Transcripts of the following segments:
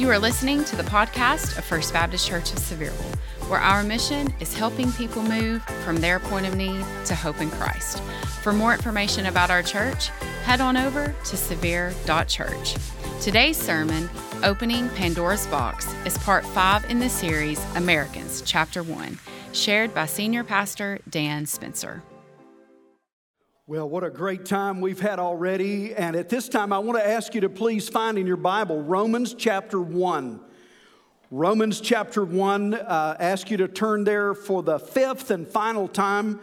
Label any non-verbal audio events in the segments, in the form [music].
You are listening to the podcast of First Baptist Church of Sevierville, where our mission is helping people move from their point of need to hope in Christ. For more information about our church, head on over to severe.church. Today's sermon, Opening Pandora's Box, is part five in the series Americans, Chapter 1, shared by Senior Pastor Dan Spencer. Well, what a great time we've had already. And at this time, I want to ask you to please find in your Bible Romans chapter 1. Romans chapter 1, uh, ask you to turn there for the fifth and final time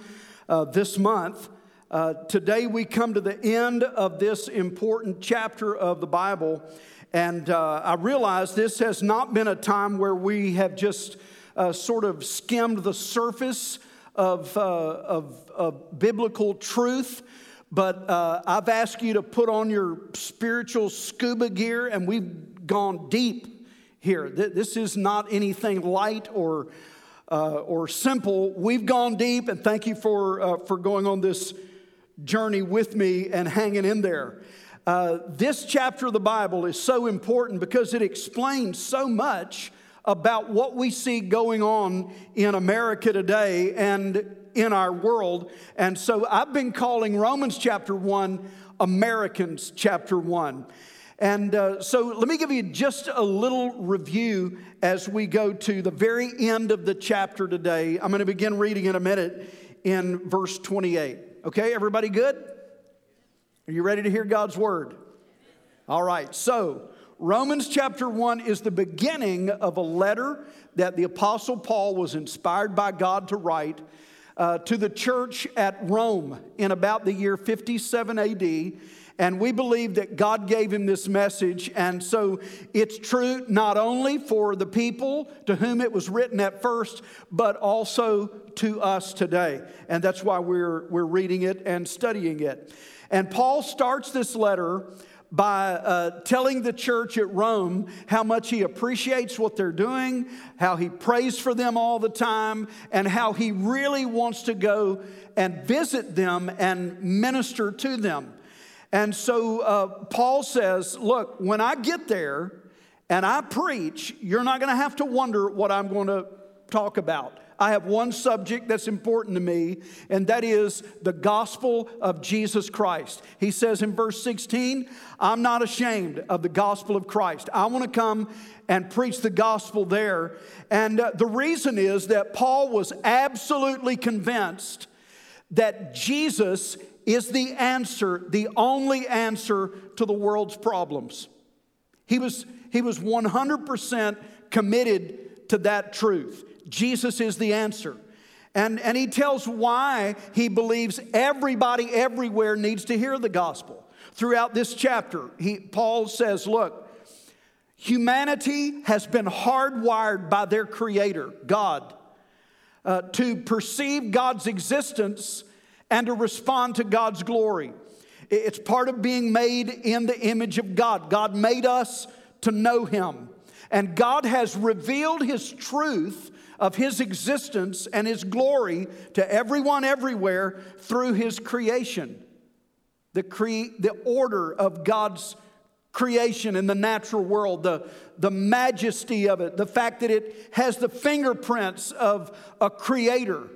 uh, this month. Uh, today, we come to the end of this important chapter of the Bible. And uh, I realize this has not been a time where we have just uh, sort of skimmed the surface of, uh, of, of, biblical truth, but uh, I've asked you to put on your spiritual scuba gear, and we've gone deep here. This is not anything light or, uh, or simple. We've gone deep, and thank you for, uh, for going on this journey with me and hanging in there. Uh, this chapter of the Bible is so important because it explains so much about what we see going on in America today and in our world. And so I've been calling Romans chapter 1 Americans chapter 1. And uh, so let me give you just a little review as we go to the very end of the chapter today. I'm going to begin reading in a minute in verse 28. Okay, everybody good? Are you ready to hear God's word? All right, so Romans chapter 1 is the beginning of a letter that the Apostle Paul was inspired by God to write uh, to the church at Rome in about the year 57 AD. And we believe that God gave him this message. And so it's true not only for the people to whom it was written at first, but also to us today. And that's why we're, we're reading it and studying it. And Paul starts this letter by uh, telling the church at Rome how much he appreciates what they're doing, how he prays for them all the time, and how he really wants to go and visit them and minister to them. And so uh, Paul says, Look, when I get there and I preach, you're not going to have to wonder what I'm going to talk about. I have one subject that's important to me, and that is the gospel of Jesus Christ. He says in verse 16, I'm not ashamed of the gospel of Christ. I want to come and preach the gospel there. And uh, the reason is that Paul was absolutely convinced that Jesus is the answer, the only answer to the world's problems. He was, he was 100% committed to that truth. Jesus is the answer. And, and he tells why he believes everybody everywhere needs to hear the gospel. Throughout this chapter, he, Paul says, Look, humanity has been hardwired by their creator, God, uh, to perceive God's existence and to respond to God's glory. It's part of being made in the image of God. God made us to know Him. And God has revealed His truth of his existence and his glory to everyone everywhere through his creation. The, cre- the order of God's creation in the natural world, the, the majesty of it, the fact that it has the fingerprints of a creator.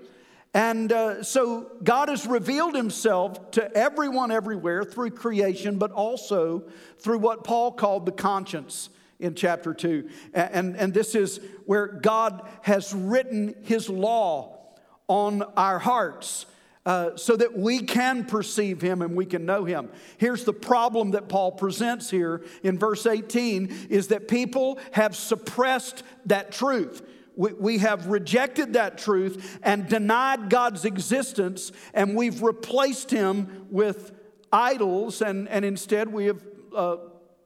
And uh, so God has revealed himself to everyone everywhere through creation, but also through what Paul called the conscience in chapter 2. And, and this is where God has written his law on our hearts. Uh, so that we can perceive him and we can know him. Here's the problem that Paul presents here in verse 18 is that people have suppressed that truth. We, we have rejected that truth and denied God's existence, and we've replaced him with idols, and, and instead we have uh,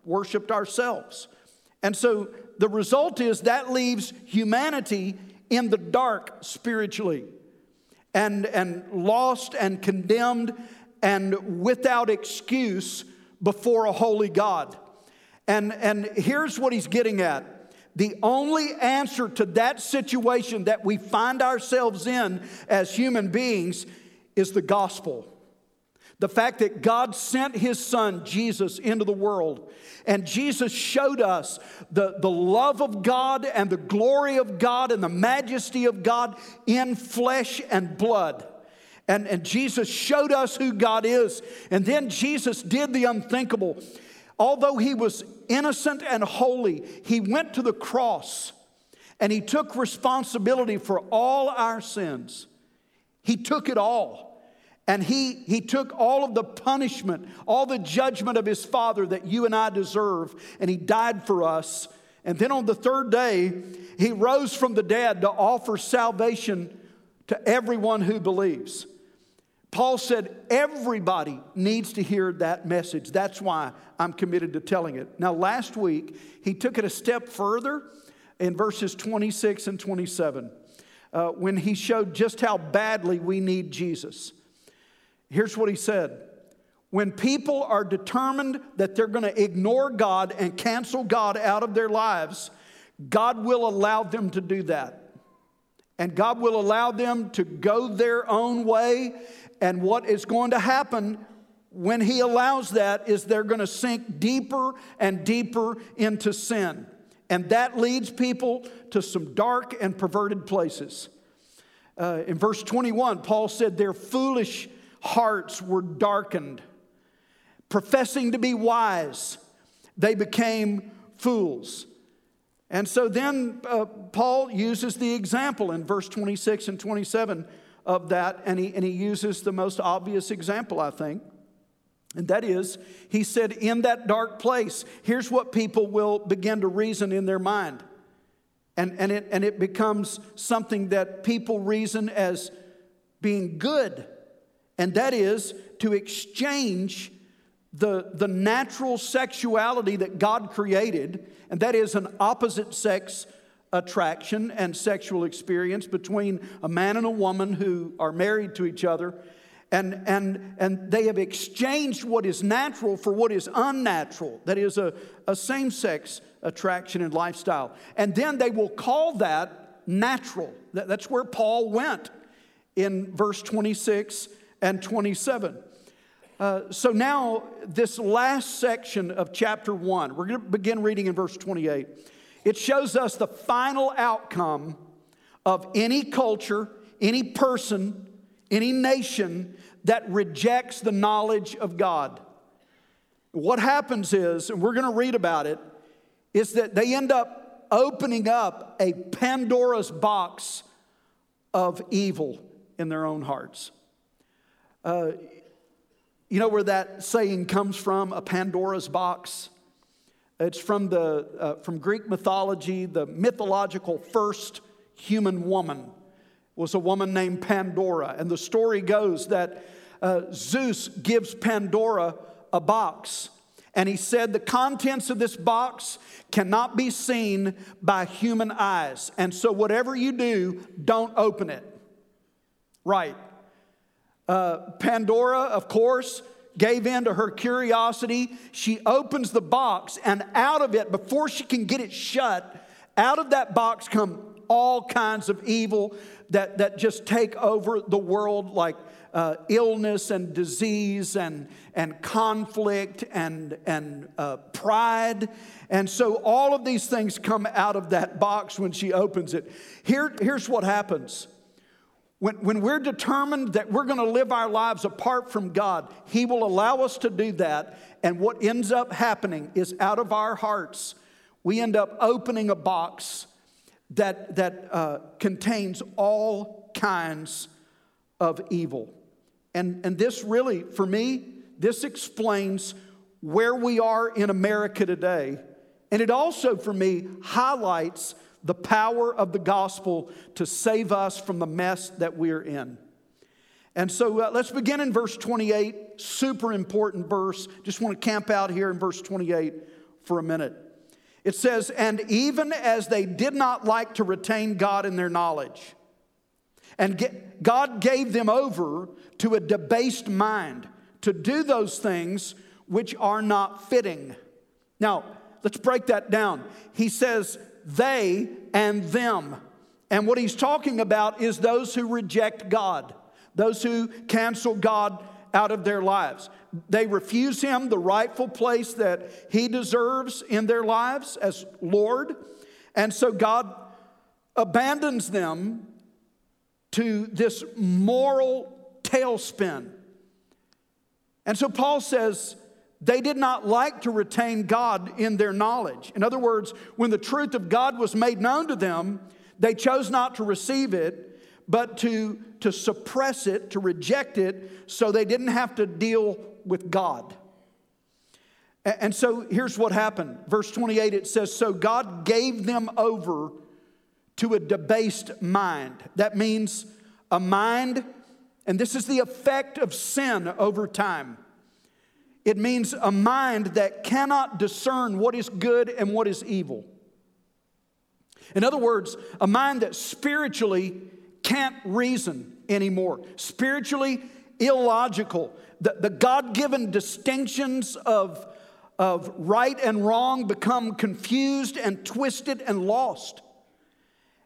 worshiped ourselves. And so the result is that leaves humanity in the dark spiritually and, and lost and condemned and without excuse before a holy God. And, and here's what he's getting at. The only answer to that situation that we find ourselves in as human beings is the gospel. The fact that God sent his son, Jesus, into the world, and Jesus showed us the, the love of God and the glory of God and the majesty of God in flesh and blood. And, and Jesus showed us who God is. And then Jesus did the unthinkable. Although he was innocent and holy, he went to the cross and he took responsibility for all our sins. He took it all. And he, he took all of the punishment, all the judgment of his Father that you and I deserve, and he died for us. And then on the third day, he rose from the dead to offer salvation to everyone who believes. Paul said everybody needs to hear that message. That's why I'm committed to telling it. Now, last week, he took it a step further in verses 26 and 27 uh, when he showed just how badly we need Jesus. Here's what he said When people are determined that they're going to ignore God and cancel God out of their lives, God will allow them to do that. And God will allow them to go their own way. And what is going to happen when He allows that is they're going to sink deeper and deeper into sin. And that leads people to some dark and perverted places. Uh, in verse 21, Paul said, They're foolish hearts were darkened. Professing to be wise, they became fools. And so then uh, Paul uses the example in verse 26 and 27 of that, and he, and he uses the most obvious example, I think. And that is, he said, in that dark place, here's what people will begin to reason in their mind. And, and, it, and it becomes something that people reason as being good and that is to exchange the, the natural sexuality that God created, and that is an opposite sex attraction and sexual experience between a man and a woman who are married to each other. And, and, and they have exchanged what is natural for what is unnatural, that is, a, a same sex attraction and lifestyle. And then they will call that natural. That, that's where Paul went in verse 26 and 27. Uh, so now, this last section of chapter 1, we're going to begin reading in verse 28. It shows us the final outcome of any culture, any person, any nation that rejects the knowledge of God. What happens is, and we're going to read about it, is that they end up opening up a Pandora's box of evil in their own hearts. Uh, you know where that saying comes from, a Pandora's box? It's from, the, uh, from Greek mythology. The mythological first human woman was a woman named Pandora. And the story goes that uh, Zeus gives Pandora a box. And he said, The contents of this box cannot be seen by human eyes. And so, whatever you do, don't open it. Right. Uh, Pandora, of course, gave in to her curiosity. She opens the box, and out of it, before she can get it shut, out of that box come all kinds of evil that, that just take over the world, like uh, illness and disease and, and conflict and, and uh, pride. And so all of these things come out of that box when she opens it. Here, here's what happens when, when we're determined that we're going to live our lives apart from God, He will allow us to do that. And what ends up happening is out of our hearts, we end up opening a box that, that uh, contains all kinds of evil. And, and this really, for me, this explains where we are in America today. And it also, for me, highlights the power of the gospel to save us from the mess that we're in. And so uh, let's begin in verse 28, super important verse. Just want to camp out here in verse 28 for a minute. It says, And even as they did not like to retain God in their knowledge, and get, God gave them over to a debased mind to do those things which are not fitting. Now, let's break that down. He says, they and them. And what he's talking about is those who reject God, those who cancel God out of their lives. They refuse him the rightful place that he deserves in their lives as Lord. And so God abandons them to this moral tailspin. And so Paul says, they did not like to retain God in their knowledge. In other words, when the truth of God was made known to them, they chose not to receive it, but to, to suppress it, to reject it, so they didn't have to deal with God. And so here's what happened. Verse 28 it says, So God gave them over to a debased mind. That means a mind, and this is the effect of sin over time. It means a mind that cannot discern what is good and what is evil. In other words, a mind that spiritually can't reason anymore, spiritually illogical. The, the God given distinctions of, of right and wrong become confused and twisted and lost.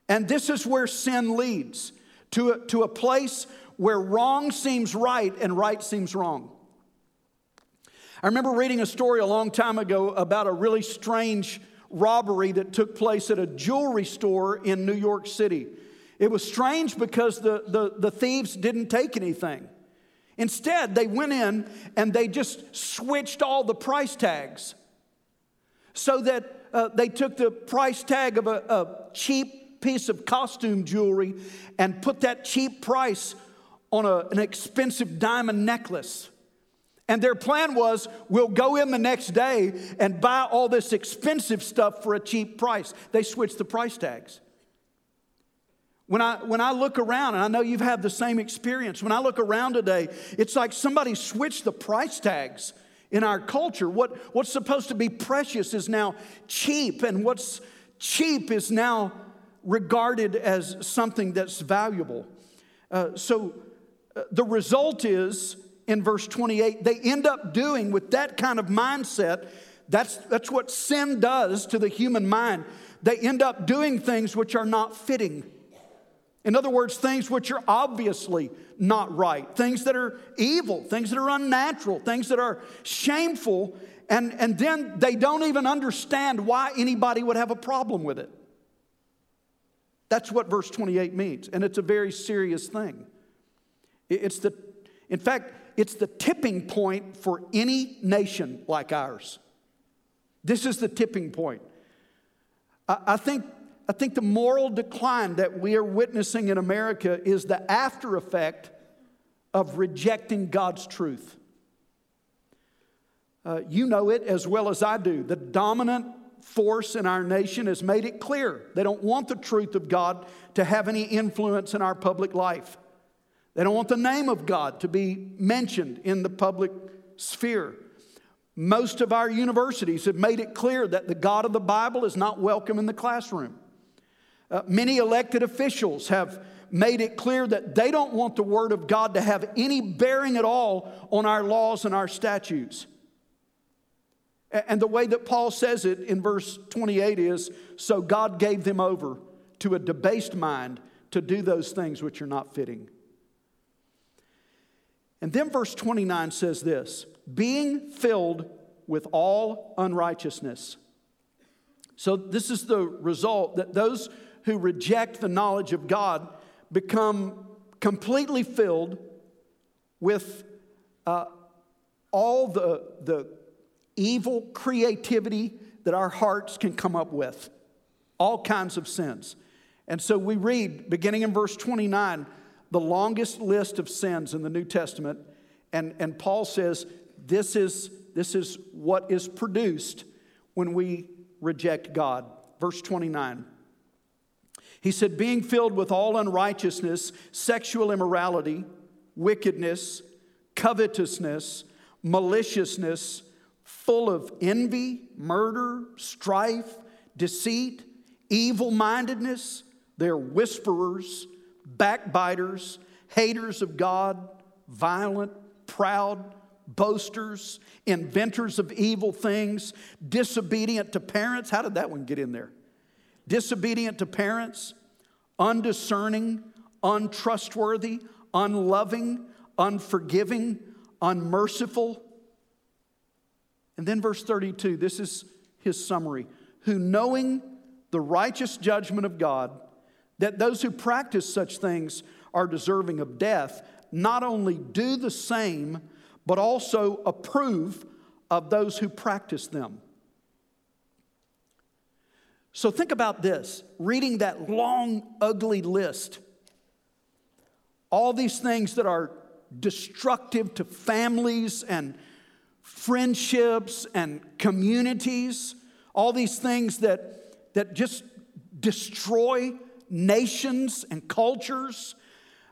And this is where sin leads to a, to a place where wrong seems right and right seems wrong. I remember reading a story a long time ago about a really strange robbery that took place at a jewelry store in New York City. It was strange because the, the, the thieves didn't take anything. Instead, they went in and they just switched all the price tags so that uh, they took the price tag of a, a cheap piece of costume jewelry and put that cheap price on a, an expensive diamond necklace. And their plan was we'll go in the next day and buy all this expensive stuff for a cheap price. They switched the price tags. When I, when I look around, and I know you've had the same experience, when I look around today, it's like somebody switched the price tags in our culture. What, what's supposed to be precious is now cheap, and what's cheap is now regarded as something that's valuable. Uh, so uh, the result is in verse 28, they end up doing with that kind of mindset. That's, that's what sin does to the human mind. They end up doing things which are not fitting. In other words, things which are obviously not right, things that are evil, things that are unnatural, things that are shameful, and, and then they don't even understand why anybody would have a problem with it. That's what verse 28 means, and it's a very serious thing. It's the, in fact, it's the tipping point for any nation like ours. This is the tipping point. I, I think, I think the moral decline that we are witnessing in America is the after effect of rejecting God's truth. Uh, you know it as well as I do. The dominant force in our nation has made it clear they don't want the truth of God to have any influence in our public life. They don't want the name of God to be mentioned in the public sphere. Most of our universities have made it clear that the God of the Bible is not welcome in the classroom. Uh, many elected officials have made it clear that they don't want the Word of God to have any bearing at all on our laws and our statutes. And the way that Paul says it in verse 28 is so God gave them over to a debased mind to do those things which are not fitting. And then verse 29 says this being filled with all unrighteousness. So, this is the result that those who reject the knowledge of God become completely filled with uh, all the, the evil creativity that our hearts can come up with, all kinds of sins. And so we read, beginning in verse 29, the longest list of sins in the New Testament. And, and Paul says this is, this is what is produced when we reject God. Verse 29. He said, being filled with all unrighteousness, sexual immorality, wickedness, covetousness, maliciousness, full of envy, murder, strife, deceit, evil mindedness. They're whisperers backbiters, haters of God, violent, proud, boasters, inventors of evil things, disobedient to parents. How did that one get in there? Disobedient to parents, undiscerning, untrustworthy, unloving, unforgiving, unmerciful. And then verse 32, this is his summary who knowing the righteous judgment of God, that those who practice such things are deserving of death, not only do the same, but also approve of those who practice them. So think about this reading that long, ugly list. All these things that are destructive to families and friendships and communities, all these things that, that just destroy nations and cultures.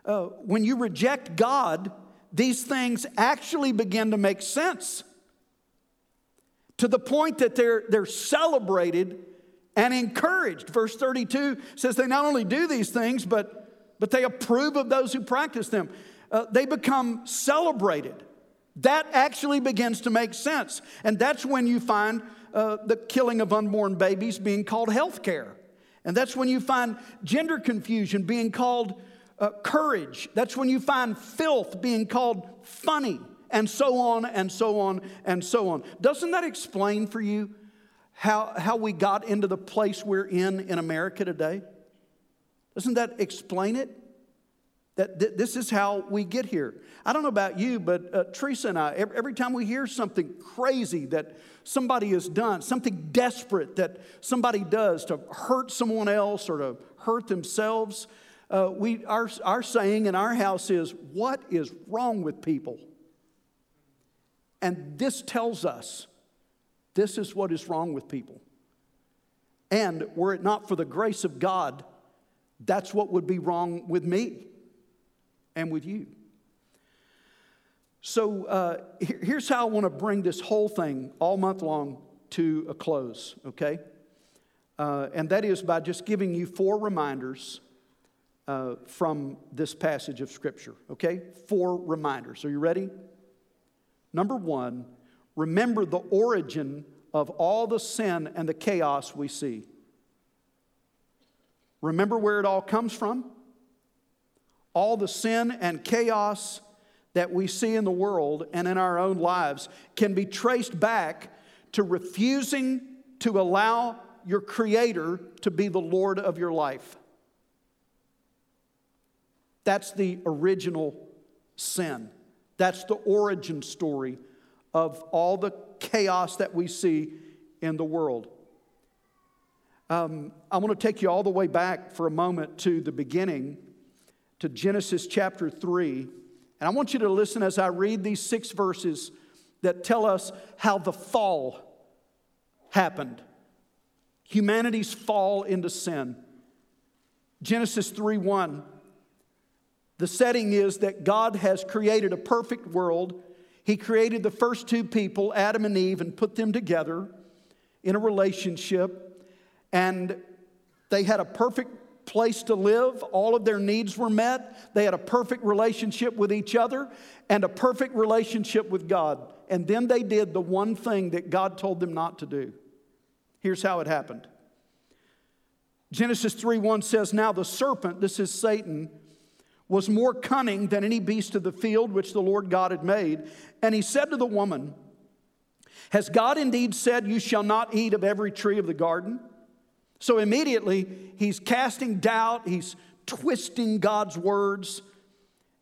Uh, when you reject God, these things actually begin to make sense to the point that they're, they're celebrated and encouraged. Verse 32 says they not only do these things, but, but they approve of those who practice them. Uh, they become celebrated. That actually begins to make sense. And that's when you find uh, the killing of unborn babies being called health care. And that's when you find gender confusion being called uh, courage. That's when you find filth being called funny, and so on and so on and so on. Doesn't that explain for you how, how we got into the place we're in in America today? Doesn't that explain it? That th- this is how we get here. I don't know about you, but uh, Teresa and I, every, every time we hear something crazy that somebody has done, something desperate that somebody does to hurt someone else or to hurt themselves, uh, we, our, our saying in our house is, What is wrong with people? And this tells us this is what is wrong with people. And were it not for the grace of God, that's what would be wrong with me and with you. So uh, here's how I want to bring this whole thing all month long to a close, okay? Uh, and that is by just giving you four reminders uh, from this passage of Scripture, okay? Four reminders. Are you ready? Number one, remember the origin of all the sin and the chaos we see. Remember where it all comes from? All the sin and chaos that we see in the world and in our own lives can be traced back to refusing to allow your Creator to be the Lord of your life. That's the original sin. That's the origin story of all the chaos that we see in the world. Um, I want to take you all the way back for a moment to the beginning, to Genesis chapter 3. And I want you to listen as I read these six verses that tell us how the fall happened. Humanity's fall into sin. Genesis 3 1. The setting is that God has created a perfect world he created the first two people, Adam and Eve, and put them together in a relationship. And they had a perfect place to live. All of their needs were met. They had a perfect relationship with each other and a perfect relationship with God. And then they did the one thing that God told them not to do. Here's how it happened. Genesis 3 1 says, Now the serpent, this is Satan, was more cunning than any beast of the field which the Lord God had made. And he said to the woman, Has God indeed said, You shall not eat of every tree of the garden? So immediately he's casting doubt, he's twisting God's words.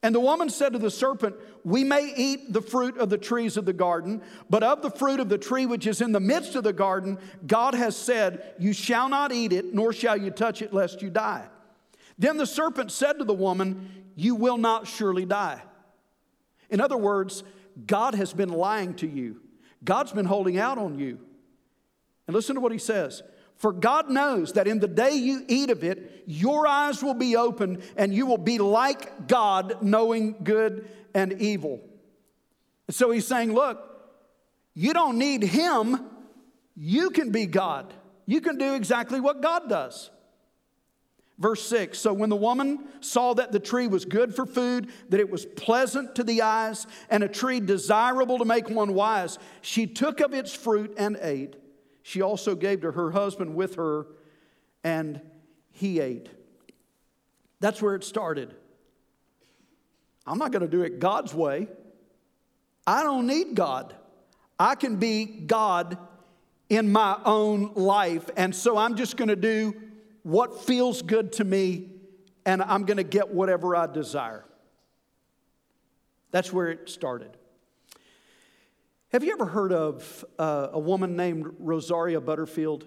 And the woman said to the serpent, We may eat the fruit of the trees of the garden, but of the fruit of the tree which is in the midst of the garden, God has said, You shall not eat it, nor shall you touch it, lest you die. Then the serpent said to the woman, You will not surely die. In other words, God has been lying to you, God's been holding out on you. And listen to what he says. For God knows that in the day you eat of it, your eyes will be opened and you will be like God, knowing good and evil. So he's saying, Look, you don't need him, you can be God. You can do exactly what God does. Verse 6 So when the woman saw that the tree was good for food, that it was pleasant to the eyes, and a tree desirable to make one wise, she took of its fruit and ate. She also gave to her husband with her, and he ate. That's where it started. I'm not going to do it God's way. I don't need God. I can be God in my own life. And so I'm just going to do what feels good to me and I'm going to get whatever I desire. That's where it started. Have you ever heard of uh, a woman named Rosaria Butterfield?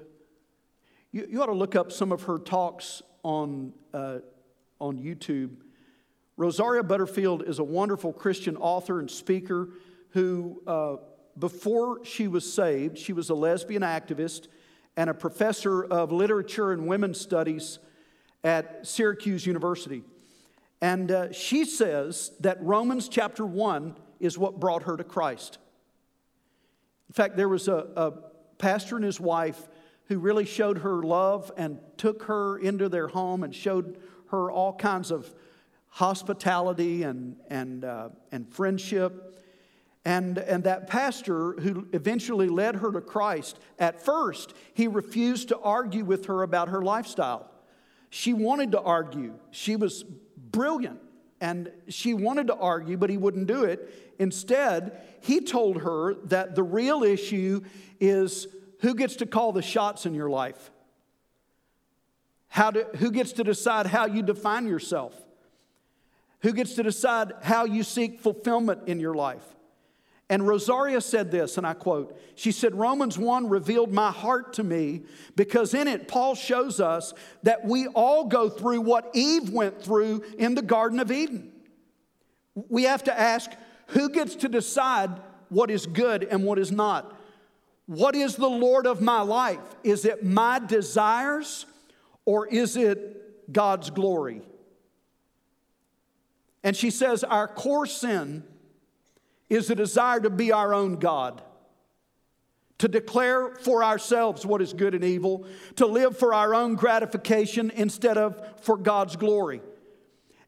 You, you, ought to look up some of her talks on, uh, on YouTube. Rosaria Butterfield is a wonderful Christian author and speaker who, uh, before she was saved, she was a lesbian activist and a professor of literature and women's studies at Syracuse University. And uh, she says that Romans chapter 1 is what brought her to Christ. In fact, there was a, a pastor and his wife who really showed her love and took her into their home and showed her all kinds of hospitality and, and, uh, and friendship. And, and that pastor who eventually led her to Christ, at first, he refused to argue with her about her lifestyle. She wanted to argue. She was brilliant and she wanted to argue, but he wouldn't do it. Instead, he told her that the real issue is who gets to call the shots in your life? How to, who gets to decide how you define yourself? Who gets to decide how you seek fulfillment in your life? And Rosaria said this, and I quote She said, Romans 1 revealed my heart to me because in it, Paul shows us that we all go through what Eve went through in the Garden of Eden. We have to ask who gets to decide what is good and what is not? What is the Lord of my life? Is it my desires or is it God's glory? And she says, Our core sin is a desire to be our own God, to declare for ourselves what is good and evil, to live for our own gratification instead of for God's glory.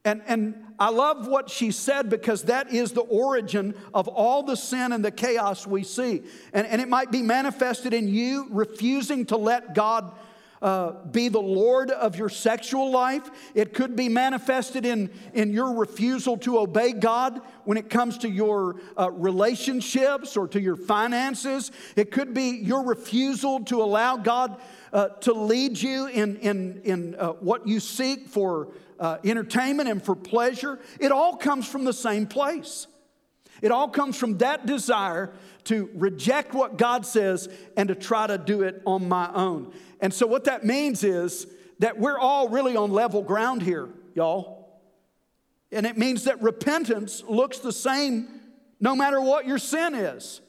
And, and I love what she said because that is the origin of all the sin and the chaos we see. And, and it might be manifested in you refusing to let God uh, be the Lord of your sexual life. It could be manifested in, in your refusal to obey God when it comes to your uh, relationships or to your finances. It could be your refusal to allow God uh, to lead you in, in, in uh, what you seek for uh, entertainment and for pleasure. It all comes from the same place. It all comes from that desire to reject what God says and to try to do it on my own. And so, what that means is that we're all really on level ground here, y'all. And it means that repentance looks the same no matter what your sin is.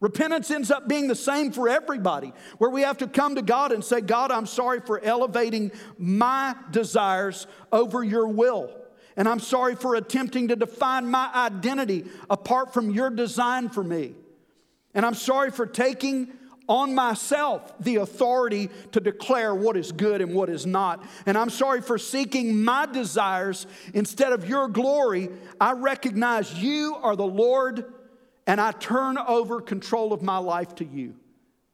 Repentance ends up being the same for everybody, where we have to come to God and say, God, I'm sorry for elevating my desires over your will. And I'm sorry for attempting to define my identity apart from your design for me. And I'm sorry for taking on myself the authority to declare what is good and what is not. And I'm sorry for seeking my desires instead of your glory. I recognize you are the Lord and I turn over control of my life to you.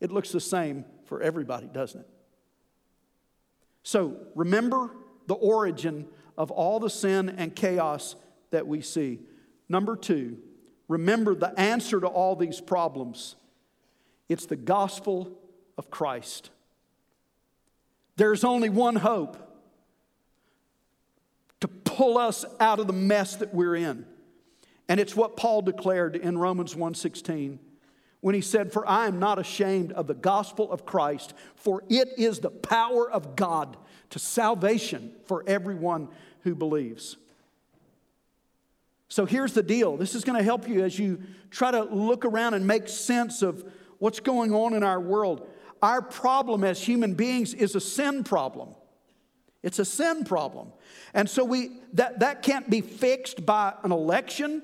It looks the same for everybody, doesn't it? So remember the origin of all the sin and chaos that we see. Number two, remember the answer to all these problems it's the gospel of Christ. There's only one hope to pull us out of the mess that we're in. And it's what Paul declared in Romans 1:16 when he said, "For I am not ashamed of the gospel of Christ, for it is the power of God to salvation for everyone who believes." So here's the deal. This is going to help you as you try to look around and make sense of what's going on in our world. Our problem as human beings is a sin problem. It's a sin problem. And so we that, that can't be fixed by an election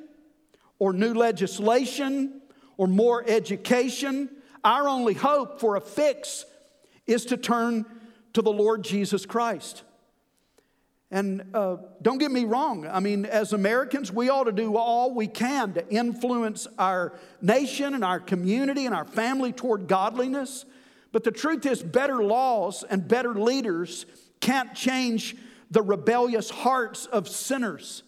or new legislation or more education. Our only hope for a fix is to turn to the Lord Jesus Christ. And uh, don't get me wrong, I mean, as Americans, we ought to do all we can to influence our nation and our community and our family toward godliness. But the truth is, better laws and better leaders can't change the rebellious hearts of sinners.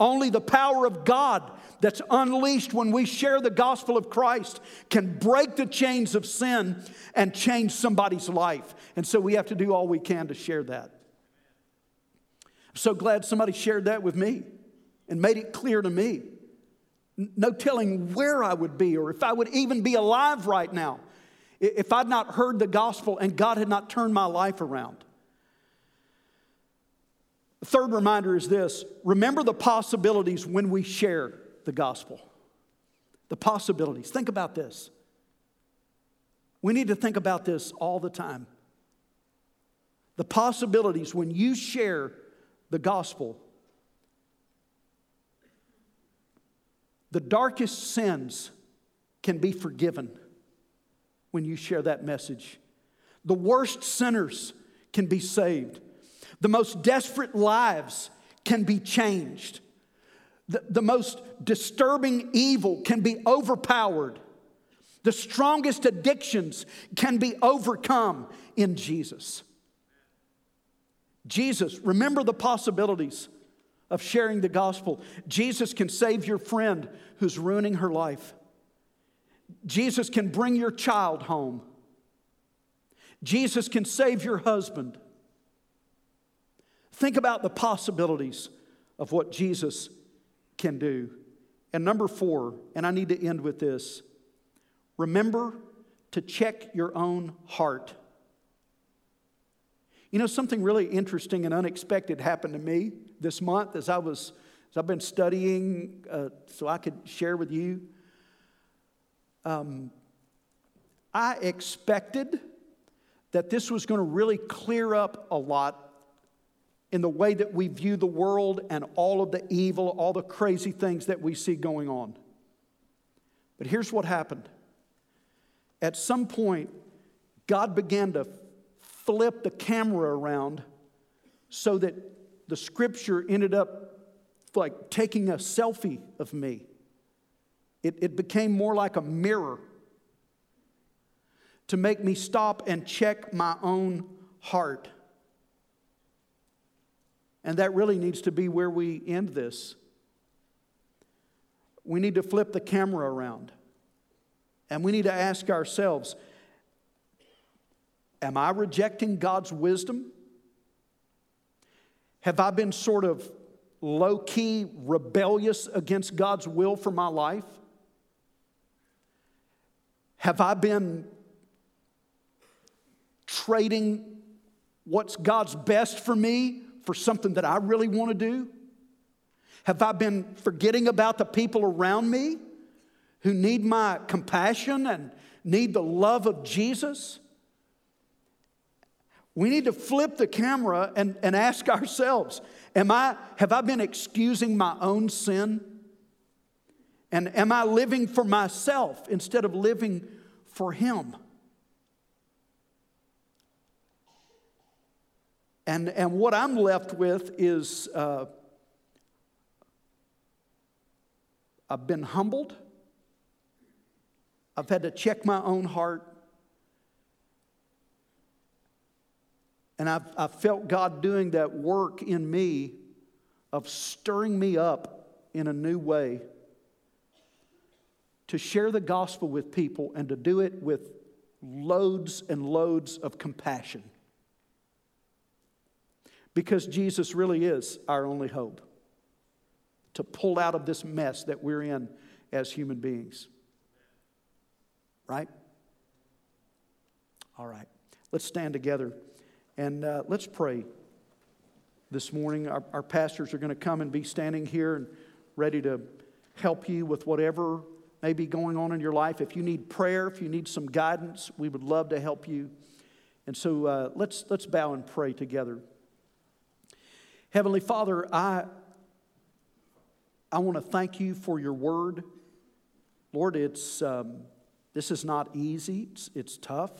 Only the power of God that's unleashed when we share the gospel of Christ can break the chains of sin and change somebody's life. And so we have to do all we can to share that. So glad somebody shared that with me and made it clear to me. No telling where I would be or if I would even be alive right now if I'd not heard the gospel and God had not turned my life around. The third reminder is this remember the possibilities when we share the gospel. The possibilities. Think about this. We need to think about this all the time. The possibilities when you share the gospel, the darkest sins can be forgiven when you share that message. The worst sinners can be saved. The most desperate lives can be changed. The, the most disturbing evil can be overpowered. The strongest addictions can be overcome in Jesus. Jesus, remember the possibilities of sharing the gospel. Jesus can save your friend who's ruining her life. Jesus can bring your child home. Jesus can save your husband. Think about the possibilities of what Jesus can do. And number four, and I need to end with this remember to check your own heart. You know, something really interesting and unexpected happened to me this month as I was, as I've been studying uh, so I could share with you. Um, I expected that this was going to really clear up a lot in the way that we view the world and all of the evil, all the crazy things that we see going on. But here's what happened. At some point, God began to flip the camera around so that the scripture ended up like taking a selfie of me. It, it became more like a mirror to make me stop and check my own heart. And that really needs to be where we end this. We need to flip the camera around. And we need to ask ourselves Am I rejecting God's wisdom? Have I been sort of low key rebellious against God's will for my life? Have I been trading what's God's best for me for something that I really want to do? Have I been forgetting about the people around me who need my compassion and need the love of Jesus? We need to flip the camera and, and ask [laughs] ourselves am I, Have I been excusing my own sin? And am I living for myself instead of living for Him? And, and what I'm left with is uh, I've been humbled. I've had to check my own heart. And I've, I've felt God doing that work in me of stirring me up in a new way to share the gospel with people and to do it with loads and loads of compassion because Jesus really is our only hope to pull out of this mess that we're in as human beings. Right? All right. Let's stand together and uh, let's pray this morning. Our, our pastors are going to come and be standing here and ready to help you with whatever may be going on in your life. If you need prayer, if you need some guidance, we would love to help you. And so uh, let's, let's bow and pray together. Heavenly Father, I, I want to thank you for your word. Lord, it's, um, this is not easy, it's, it's tough,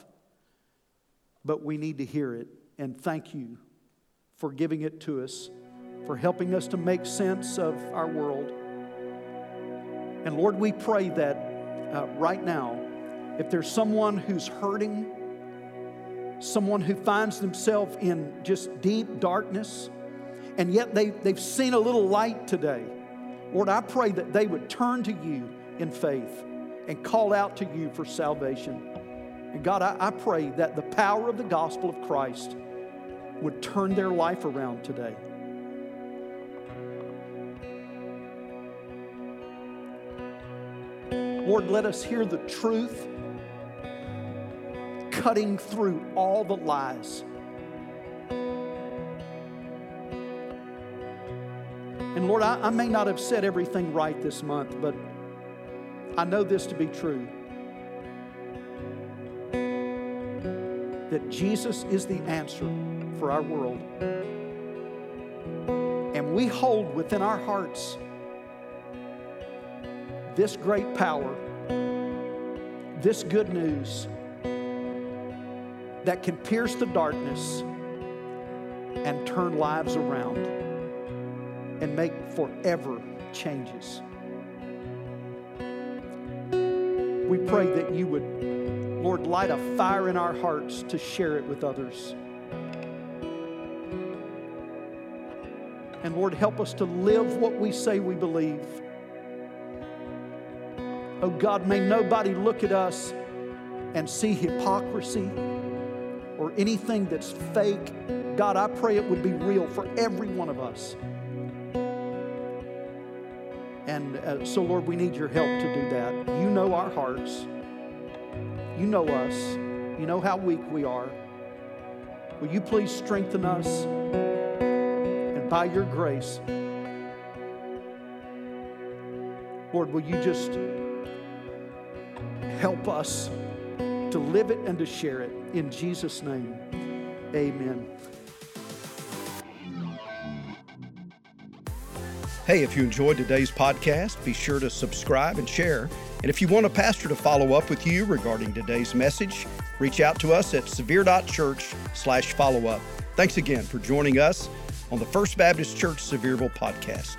but we need to hear it. And thank you for giving it to us, for helping us to make sense of our world. And Lord, we pray that uh, right now, if there's someone who's hurting, someone who finds themselves in just deep darkness, and yet they, they've seen a little light today. Lord, I pray that they would turn to you in faith and call out to you for salvation. And God, I, I pray that the power of the gospel of Christ would turn their life around today. Lord, let us hear the truth cutting through all the lies. And Lord, I, I, may not have said everything right this month, but I know this to be true that Jesus is the answer for our world. And we hold within our hearts this great power, this good news that can pierce the darkness and turn lives around and make forever changes. We pray that you would, Lord, light a fire in our hearts to share it with others. And Lord, help us to live what we say we believe. Oh God, may nobody look at us and see hypocrisy or anything that's fake. God, I pray it would be real for every one of us. And uh, so, Lord, we need your help to do that. You know our hearts, you know us, you know how weak we are. Will you please strengthen us? By your grace, Lord, will you just help us to live it and to share it. In Jesus' name, amen. Hey, if you enjoyed today's podcast, be sure to subscribe and share. And if you want a pastor to follow up with you regarding today's message, reach out to us at severe.church slash follow up. Thanks again for joining us on the First Baptist Church Sevierville podcast.